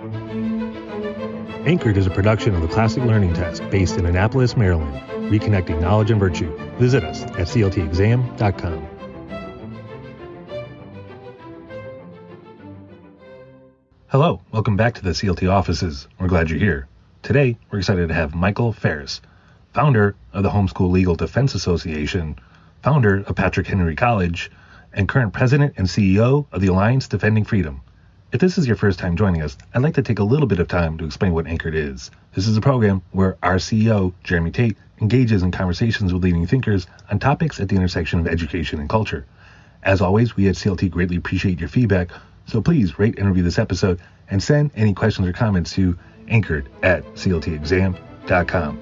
Anchored is a production of the Classic Learning Test based in Annapolis, Maryland, reconnecting knowledge and virtue. Visit us at cltexam.com. Hello, welcome back to the CLT offices. We're glad you're here. Today, we're excited to have Michael Farris, founder of the Homeschool Legal Defense Association, founder of Patrick Henry College, and current president and CEO of the Alliance Defending Freedom. If this is your first time joining us, I'd like to take a little bit of time to explain what Anchored is. This is a program where our CEO, Jeremy Tate, engages in conversations with leading thinkers on topics at the intersection of education and culture. As always, we at CLT greatly appreciate your feedback, so please rate and review this episode and send any questions or comments to anchored at cltexam.com.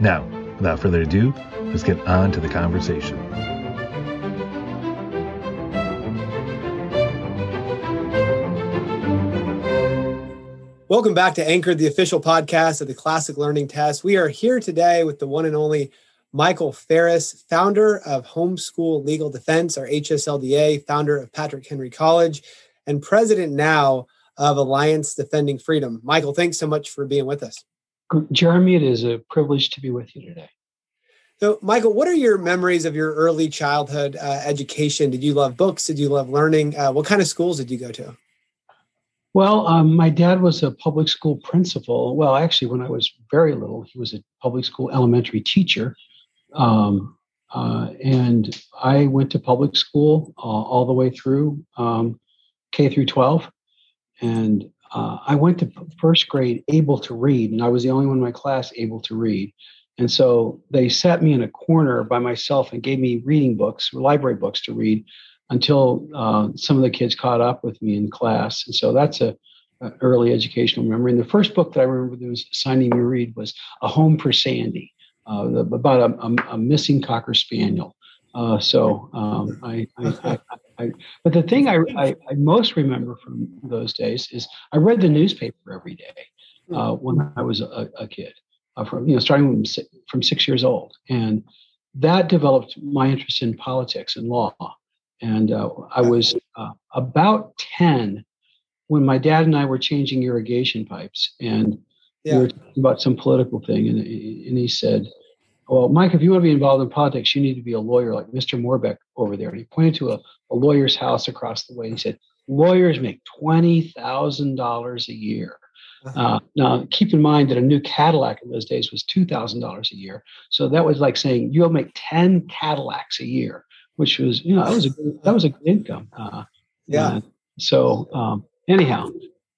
Now, without further ado, let's get on to the conversation. Welcome back to Anchored, the official podcast of the Classic Learning Test. We are here today with the one and only Michael Farris, founder of Homeschool Legal Defense, or HSLDA, founder of Patrick Henry College, and president now of Alliance Defending Freedom. Michael, thanks so much for being with us. Jeremy, it is a privilege to be with you today. So, Michael, what are your memories of your early childhood uh, education? Did you love books? Did you love learning? Uh, what kind of schools did you go to? Well, um, my dad was a public school principal. Well, actually, when I was very little, he was a public school elementary teacher. Um, uh, and I went to public school uh, all the way through um, K through 12. And uh, I went to first grade able to read, and I was the only one in my class able to read. And so they sat me in a corner by myself and gave me reading books, library books to read until uh, some of the kids caught up with me in class. And so that's a, a, early educational memory. And the first book that I remember that was assigning me read was A Home for Sandy, uh, the, about a, a, a, missing cocker spaniel. Uh, so um, I, I, I, but the thing I, I, I, most remember from those days is I read the newspaper every day uh, when I was a, a kid, uh, from you know starting from from six years old, and that developed my interest in politics and law. And uh, I was uh, about ten when my dad and I were changing irrigation pipes, and yeah. we were talking about some political thing, and, and he said, well, Mike, if you want to be involved in politics, you need to be a lawyer like Mr. Morbeck over there. And he pointed to a, a lawyer's house across the way. And he said, lawyers make $20,000 a year. Uh-huh. Uh, now, keep in mind that a new Cadillac in those days was $2,000 a year. So that was like saying you'll make 10 Cadillacs a year, which was, you know, that was a good, that was a good income. Uh, yeah. so um, anyhow,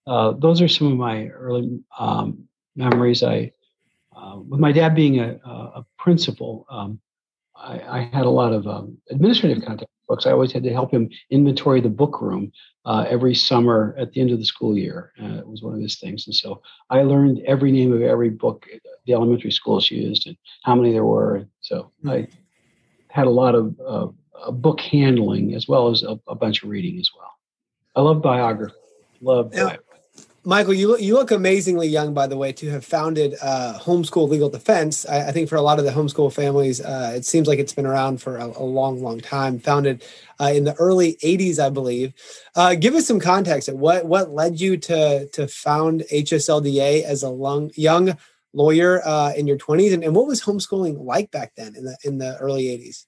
uh, those are some of my early um, memories. I, uh, with my dad being a, a principal, um, I, I, had a lot of um, administrative contact books. I always had to help him inventory the book room uh, every summer at the end of the school year. Uh, it was one of his things. And so I learned every name of every book the elementary schools used and how many there were. So. I had a lot of uh, book handling as well as a, a, bunch of reading as well. I love biography. Love biography. Michael, you look, you look amazingly young, by the way, to have founded uh, Homeschool Legal Defense. I, I, think for a lot of the homeschool families, uh, it seems like it's been around for a, a long, long time. Founded uh, in the early '80s, I believe. Uh, give us some context. At what what led you to to found HSLDA as a long, young lawyer uh, in your 20s, and, and what was homeschooling like back then in the in the early '80s?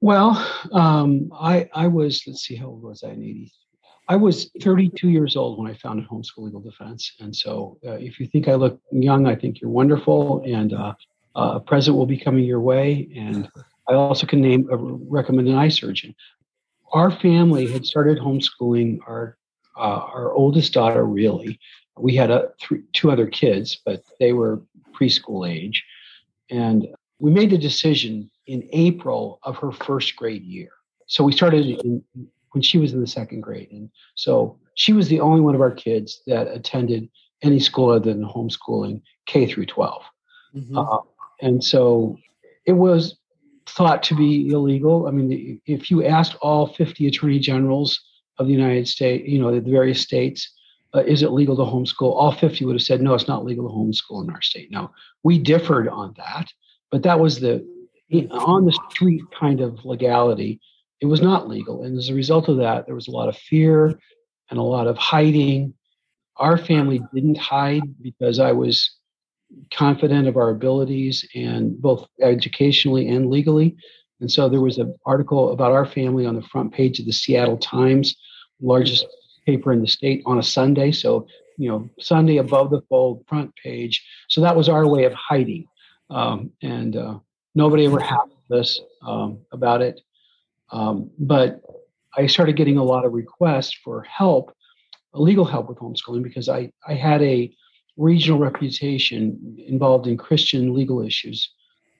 Well, um, I I was let's see, how old was I in '80? I was 32 years old when I founded Homeschool Legal Defense. And so uh, if you think I look young, I think you're wonderful. And uh, uh, a present will be coming your way. And I also can name, uh, recommend an eye surgeon. Our family had started homeschooling our, uh, our oldest daughter, really. We had a, two other kids, but they were preschool age. And we made the decision in April of her first grade year. So we started in when she was in the second grade. And so she was the only one of our kids that attended any school other than homeschooling K through 12. Mm-hmm. Uh, and so it was thought to be illegal. I mean, if you asked all 50 attorney generals of the United States, you know, the various states, uh, is it legal to homeschool? All 50 would have said, no, it's not legal to homeschool in our state. Now, we differed on that, but that was the on the street kind of legality it was not legal. And as a result of that, there was a lot of fear and a lot of hiding. our family didn't hide because I was confident of our abilities and both educationally and legally. And so there was an article about our family on the front page of the Seattle Times, largest paper in the state on a Sunday. So, you know, Sunday above the fold, front page. So that was our way of hiding. Um, and uh, nobody ever asked us um, about it. Um, but I started getting a lot of requests for help, legal help with homeschooling, because I, I had a regional reputation involved in Christian legal issues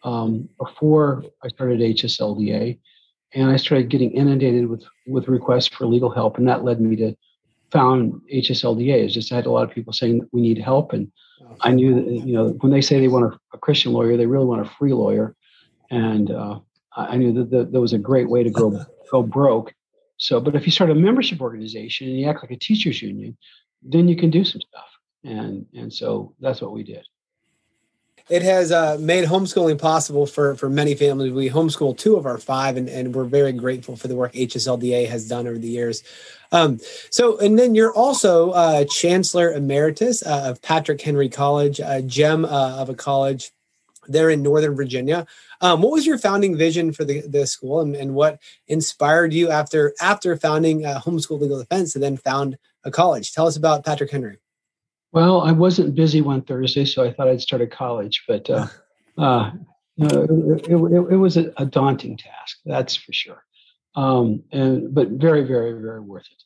um, before I started HSLDA. And I started getting inundated with, with requests for legal help. And that led me to found HSLDA. It's just I had a lot of people saying that we need help. And I knew that, you know, when they say they want a, a Christian lawyer, they really want a free lawyer. And uh, I knew that, that that was a great way to go, go broke. So, but if you start a membership organization and you act like a teachers union, then you can do some stuff. And, and so that's what we did it has uh, made homeschooling possible for for many families. We homeschool two of our five, and, and we're very grateful for the work HSLDA has done over the years. Um, so, and then you're also uh, Chancellor Emeritus uh, of Patrick Henry College, a gem uh, of a college there in Northern Virginia. Um, what was your founding vision for the, the school, and, and what inspired you after after founding uh, Homeschool Legal Defense to then found a college? Tell us about Patrick Henry. Well, I wasn't busy one Thursday, so I thought I'd start a college, but uh, uh, it, it, it, was a, a, daunting task, that's for sure. Um, and but very, very, very worth it.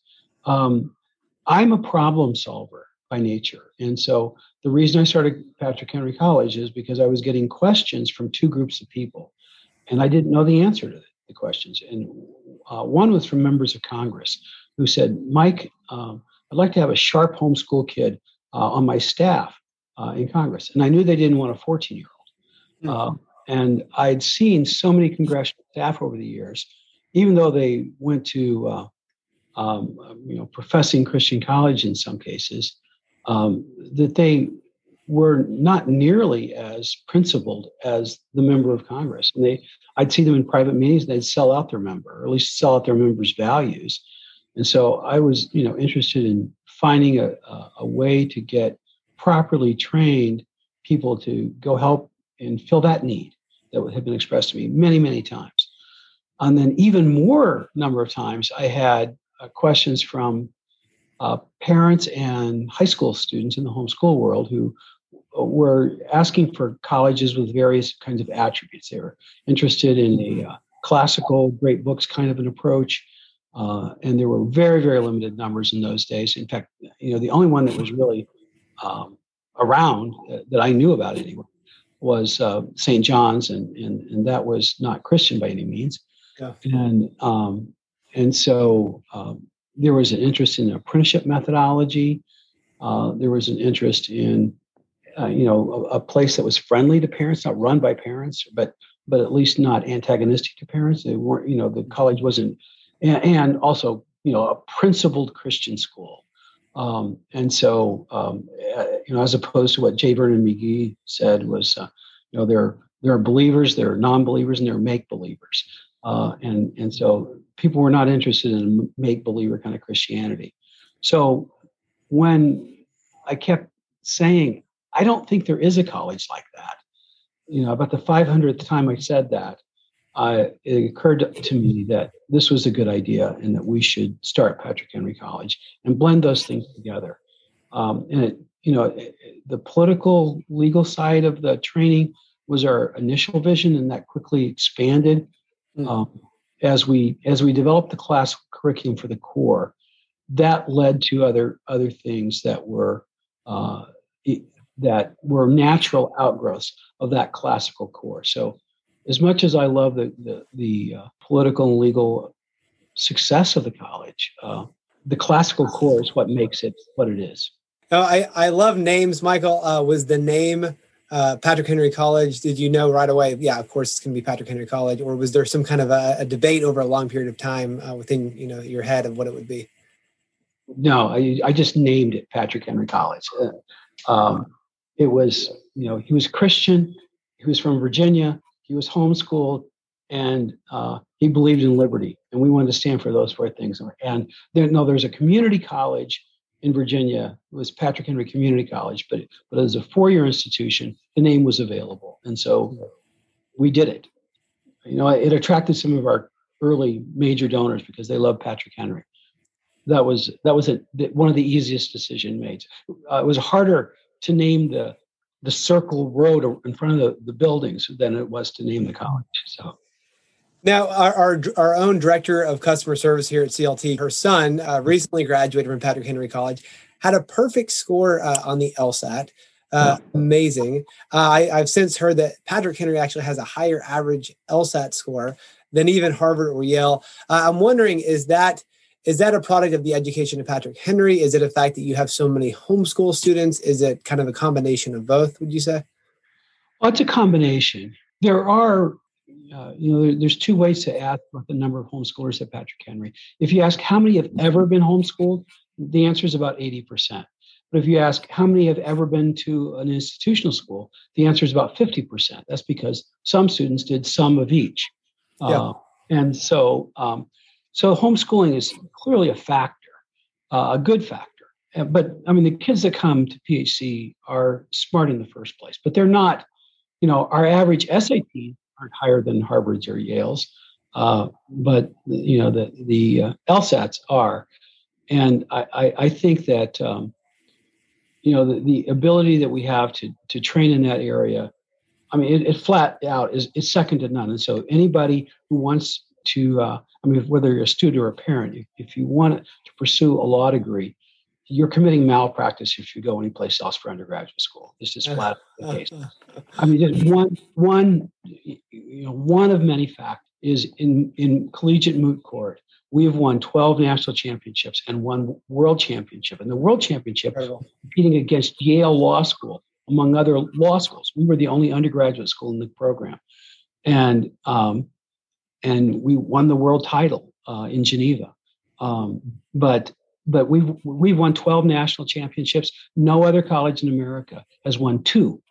Um, I'm a problem solver by nature, and so the reason I started Patrick Henry College is because I was getting questions from two groups of people, and I didn't know the answer to the questions. And uh, one was from members of Congress who said, "Mike, um, I'd like to have a sharp homeschool kid uh, on my staff uh, in Congress. And I knew they didn't want a 14 year old. Mm-hmm. Uh, and I'd seen so many congressional staff over the years, even though they went to, uh, um, you know, professing Christian college in some cases, um, that they were not nearly as principled as the member of Congress. And they, I'd see them in private meetings, and they'd sell out their member, or at least sell out their members' values. And so I was, you know, interested in finding a, a, way to get properly trained people to go help and fill that need that had been expressed to me many, many times. And then, even more number of times, I had uh, questions from uh, parents and high school students in the homeschool world who uh, were asking for colleges with various kinds of attributes. They were interested in a uh, classical, great books kind of an approach. Uh, and there were very, very limited numbers in those days. In fact, you know, the only one that was really um, around uh, that I knew about anyway was uh, St. John's, and, and and that was not Christian by any means. Yeah. And um, and so um, there was an interest in apprenticeship methodology. Uh, there was an interest in uh, you know a, a, place that was friendly to parents, not run by parents, but but at least not antagonistic to parents. They weren't you know the college wasn't and, and also you know a principled Christian school. Um, and so um, uh, you know as opposed to what J. Vernon McGee said was uh, you know there there are believers, there are non-believers, and there are make believers. Uh, and and so people were not interested in make believer kind of Christianity. So when I kept saying, I don't think there is a college like that. You know, about the 500th time I said that, uh, it occurred to me that this was a good idea and that we should start Patrick Henry College and blend those things together. Um, and it, you know, it, the political legal side of the training was our initial vision, and that quickly expanded mm. um, as we as we developed the class curriculum for the core. That led to other other things that were uh, that were natural outgrowths of that classical core. So as much as I love the the, the uh, political and legal success of the college, uh, the classical core is what makes it what it is. Oh, I I love names. Michael uh, was the name uh, Patrick Henry College. Did you know right away? Yeah, of course it's going to be Patrick Henry College. Or was there some kind of a, a debate over a long period of time uh, within you know your head of what it would be? No, I I just named it Patrick Henry College. Uh, um, it was you know he was Christian. He was from Virginia he was homeschooled, and uh, he believed in liberty. And we wanted to stand for those four things. And there, no, there's a community college in Virginia It was Patrick Henry Community College, but but as a four-year institution, the name was available, and so we did it. You know, it attracted some of our early major donors because they loved Patrick Henry. That was that was a, one of the easiest decision made. Uh, it was harder to name the the circle road in front of the, the buildings than it was to name the college. So now, our, our, our, own director of customer service here at CLT, her son uh, recently graduated from Patrick Henry College, had a perfect score uh, on the LSAT. Uh, amazing. Uh, I, have since heard that Patrick Henry actually has a higher average LSAT score than even Harvard or Yale. Uh, I'm wondering, is that is that a product of the education of Patrick Henry? Is it a fact that you have so many homeschool students? Is it kind of a combination of both? Would you say? Well, it's a combination. There are uh, you know, there, there's two ways to ask about the number of homeschoolers at Patrick Henry. If you ask how many have ever been homeschooled, the answer is about 80%. But if you ask how many have ever been to an institutional school, the answer is about 50%. That's because some students did some of each. Yeah. Uh, and so, um, so homeschooling is clearly a factor, uh, a good factor. But I mean, the kids that come to PHC are smart in the first place, but they're not, you know, our average SAT aren't higher than Harvard's or Yale's, uh, but you know the the uh, LSATs are, and I I, I think that um, you know the, the ability that we have to to train in that area, I mean it, it flat out is is second to none. And so anybody who wants to, uh, I mean whether you're a student or a parent, if, you want to pursue a law degree, you're committing malpractice if you go anyplace else for undergraduate school. This is flat the case. I mean, just one one you know one of many facts is in in collegiate moot court. We have won 12 national championships and one world championship. And the world championship competing against Yale Law School, among other law schools. We were the only undergraduate school in the program, and um, and we won the world title uh, in Geneva. Um, but but we've we've won 12 national championships. No other college in America has won two,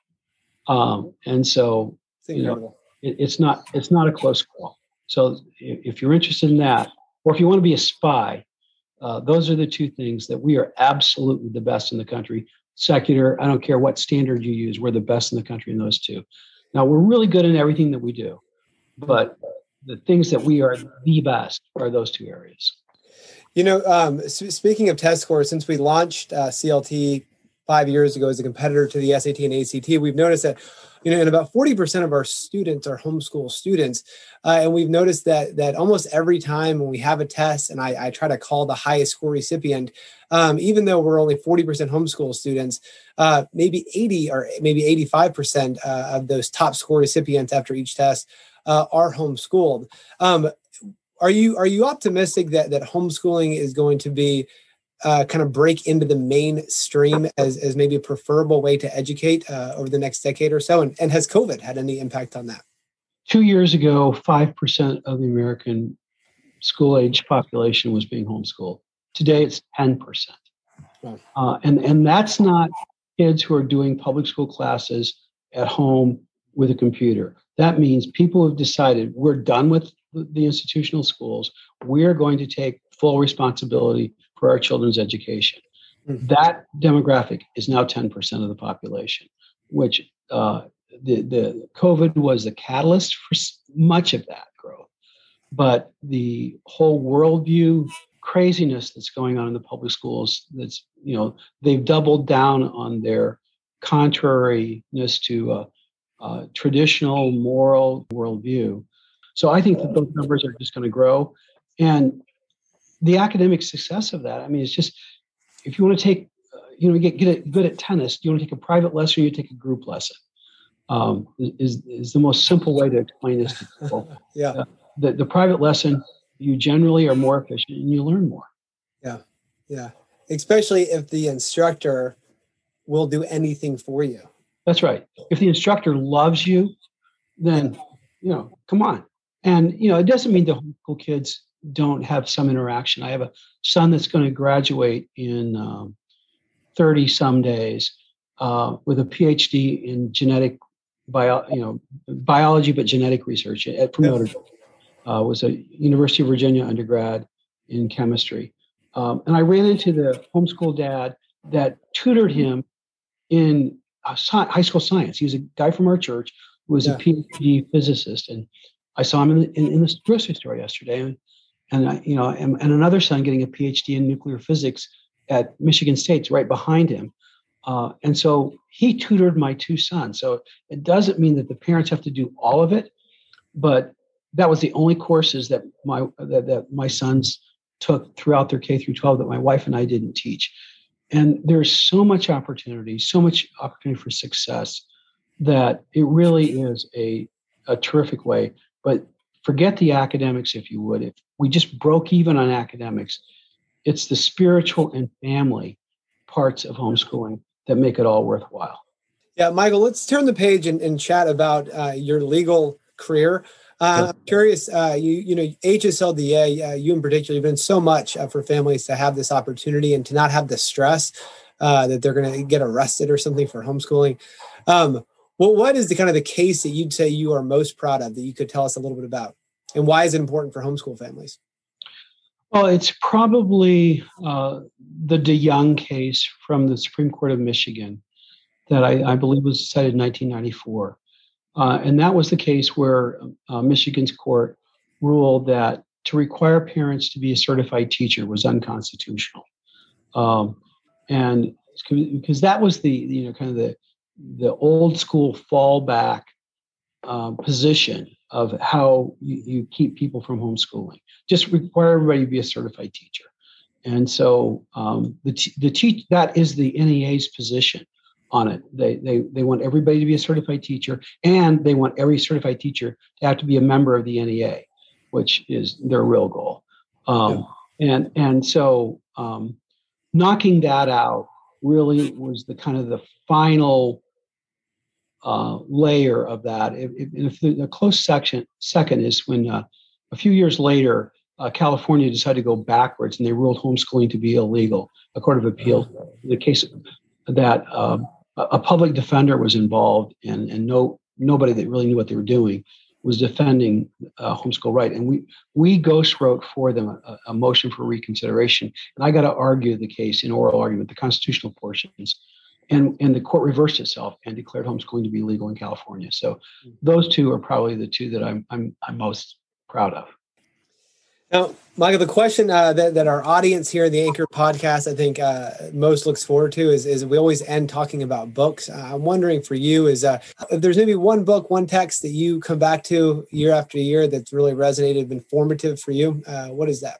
um, and so you know it, it's not it's not a close call. So if, if, you're interested in that, or if you want to be a spy, uh, those are the two things that we are absolutely the best in the country. Secular, I don't care what standard you use, we're the best in the country in those two. Now we're really good in everything that we do, but the things that we are the best are those two areas. You know, um, speaking of test scores, since we launched uh, CLT five years ago as a competitor to the SAT and ACT, we've noticed that, you know, and about 40% of our students are homeschool students. Uh, and we've noticed that that almost every time when we have a test and I, I try to call the highest score recipient, um, even though we're only 40% homeschool students, uh, maybe 80 or maybe 85% uh, of those top score recipients after each test uh, are homeschooled. Um, are you are you optimistic that that homeschooling is going to be uh, kind of break into the mainstream as, as maybe a preferable way to educate uh, over the next decade or so? And, and has COVID had any impact on that? Two years ago, 5% of the American school age population was being homeschooled. Today, it's 10%. Uh, and, and that's not kids who are doing public school classes at home with a computer. That means people have decided we're done with the institutional schools, we're going to take full responsibility for our children's education. Mm-hmm. That demographic is now 10% of the population, which uh, the, the COVID was the catalyst for much of that growth. But the whole worldview craziness that's going on in the public schools, that's, you know, they've doubled down on their contrariness to uh, uh, traditional moral worldview so I think that those numbers are just going to grow. And the academic success of that, I mean, it's just if you want to take, uh, you know, get, get good at tennis, do you want to take a private lesson, you take a group lesson. Um, is is the most simple way to explain this to people. yeah. Uh, the, the private lesson, you generally are more efficient and you learn more. Yeah. Yeah. Especially if the instructor will do anything for you. That's right. If the instructor loves you, then, you know, come on, and you know, it doesn't mean the homeschool kids don't have some interaction. I have a son that's going to graduate in um, 30 some days uh, with a PhD in genetic bio, you know, biology, but genetic research at from Notre Dame. Uh, was a University of Virginia undergrad in chemistry, Um, and I ran into the homeschool dad that tutored him in high school science. He was a guy from our church who was yeah. a PhD physicist, and I saw him in, in, in the grocery store yesterday, and, and I, you know, and, and, another son getting a PhD in nuclear physics at Michigan State's right behind him. Uh, and so he tutored my two sons. So it doesn't mean that the parents have to do all of it, but that was the only courses that my that, that my sons took throughout their K through 12 that my wife and I didn't teach. And there's so much opportunity, so much opportunity for success that it really is a, a terrific way. But forget the academics, if you would. If we just broke even on academics, it's the spiritual and family parts of homeschooling that make it all worthwhile. Yeah, Michael, let's turn the page and, and chat about uh, your legal career. Uh, I'm curious, uh, you you know, HSLDA, uh, you in particular, you've been so much uh, for families to have this opportunity and to not have the stress uh, that they're going to get arrested or something for homeschooling. Um, well, what is the kind of the case that you'd say you are most proud of that you could tell us a little bit about, and why is it important for homeschool families? Well, it's probably uh, the DeJonge case from the Supreme Court of Michigan that I, I believe was decided in 1994. Uh, and that was the case where uh, Michigan's court ruled that to require parents to be a certified teacher was unconstitutional. Um, and because that was the, you know, kind of the, the old school fallback um, position of how you, you, keep people from homeschooling. Just require everybody to be a certified teacher. And so um, the, the teach that is the NEA's position on it. They, they, they want everybody to be a certified teacher, and they want every certified teacher to have to be a member of the NEA, which is their real goal. Um, yeah. And and so um, knocking that out really was the kind of the final uh, layer of that. If, if the, the, close section second is when uh, a few years later, uh, California decided to go backwards and they ruled homeschooling to be illegal. A court of appeal, the case that um, a public defender was involved and, and no nobody that really knew what they were doing was defending uh, homeschool right. And we we ghost wrote for them a, a motion for reconsideration. And i got to argue the case in oral argument the constitutional portions. And and the court reversed itself and declared homeschooling to be legal in california. So those two are probably the two that i'm i'm, I'm most proud of now, Michael, the question uh, that, that our audience here, the Anchor podcast, I think uh, most looks forward to is, is we always end talking about books. Uh, I'm wondering for you is uh, if there's maybe one book, one text that you come back to year after year that's really resonated, been formative for you. Uh, what is that?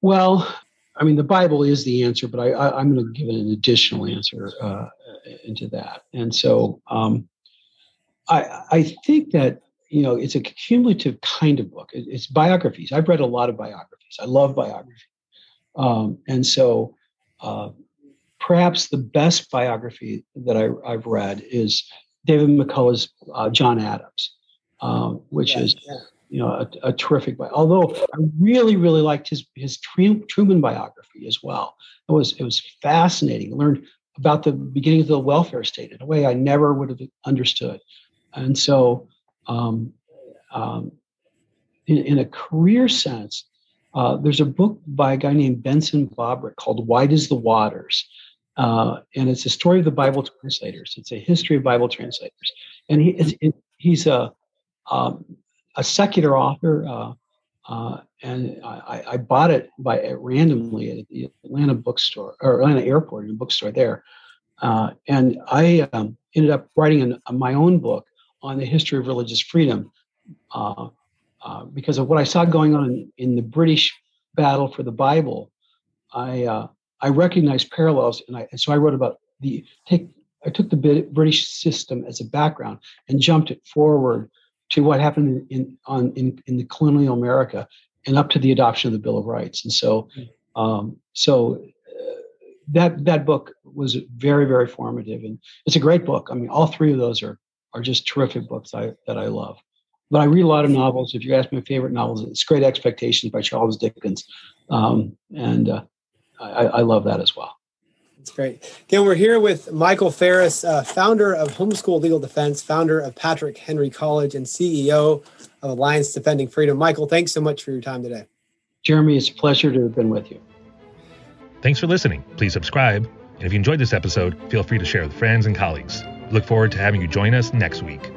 Well, I mean, the Bible is the answer, but I, am going to give an additional answer uh, into that. And so um, I, I think that you know, it's a cumulative kind of book. It's biographies. I've read a lot of biographies. I love biography. Um, and so uh, perhaps the best biography that I, have read is David McCullough's uh, John Adams, um, which yeah, is, yeah. you know, a, a terrific book. Although I really, really liked his, his Truman biography as well. It was, it was fascinating. I learned about the beginning of the welfare state in a way I never would have understood. And so um, um, in, in, a career sense, uh, there's a book by a guy named Benson Bobrick called Wide as the Waters. Uh, and it's a story of the Bible translators. It's a history of Bible translators. And he, it, he's a, um, a secular author. Uh, uh, and I, I, bought it by randomly at the Atlanta bookstore or Atlanta airport in a bookstore there. Uh, and I um, ended up writing an, my own book on the history of religious freedom uh, uh, because of what I saw going on in, in, the British battle for the Bible. I uh, I recognized parallels, and, I, and so I wrote about the take. I took the British system as a background and jumped it forward to what happened in on in, in the colonial America and up to the adoption of the Bill of Rights. And so, hmm. um, so uh, that that book was very very formative, and it's a great book. I mean, all three of those are are just terrific books I, that I love. But I read a lot of novels. If you ask my favorite novels, it's Great Expectations by Charles Dickens, um, and uh, I, I, love that as well. That's great. Again, we're here with Michael Farris, uh, founder of Homeschool Legal Defense, founder of Patrick Henry College, and CEO of Alliance Defending Freedom. Michael, thanks so much for your time today. Jeremy, it's a pleasure to have been with you. Thanks for listening. Please subscribe. And if you enjoyed this episode, feel free to share with friends and colleagues. Look forward to having you join us next week.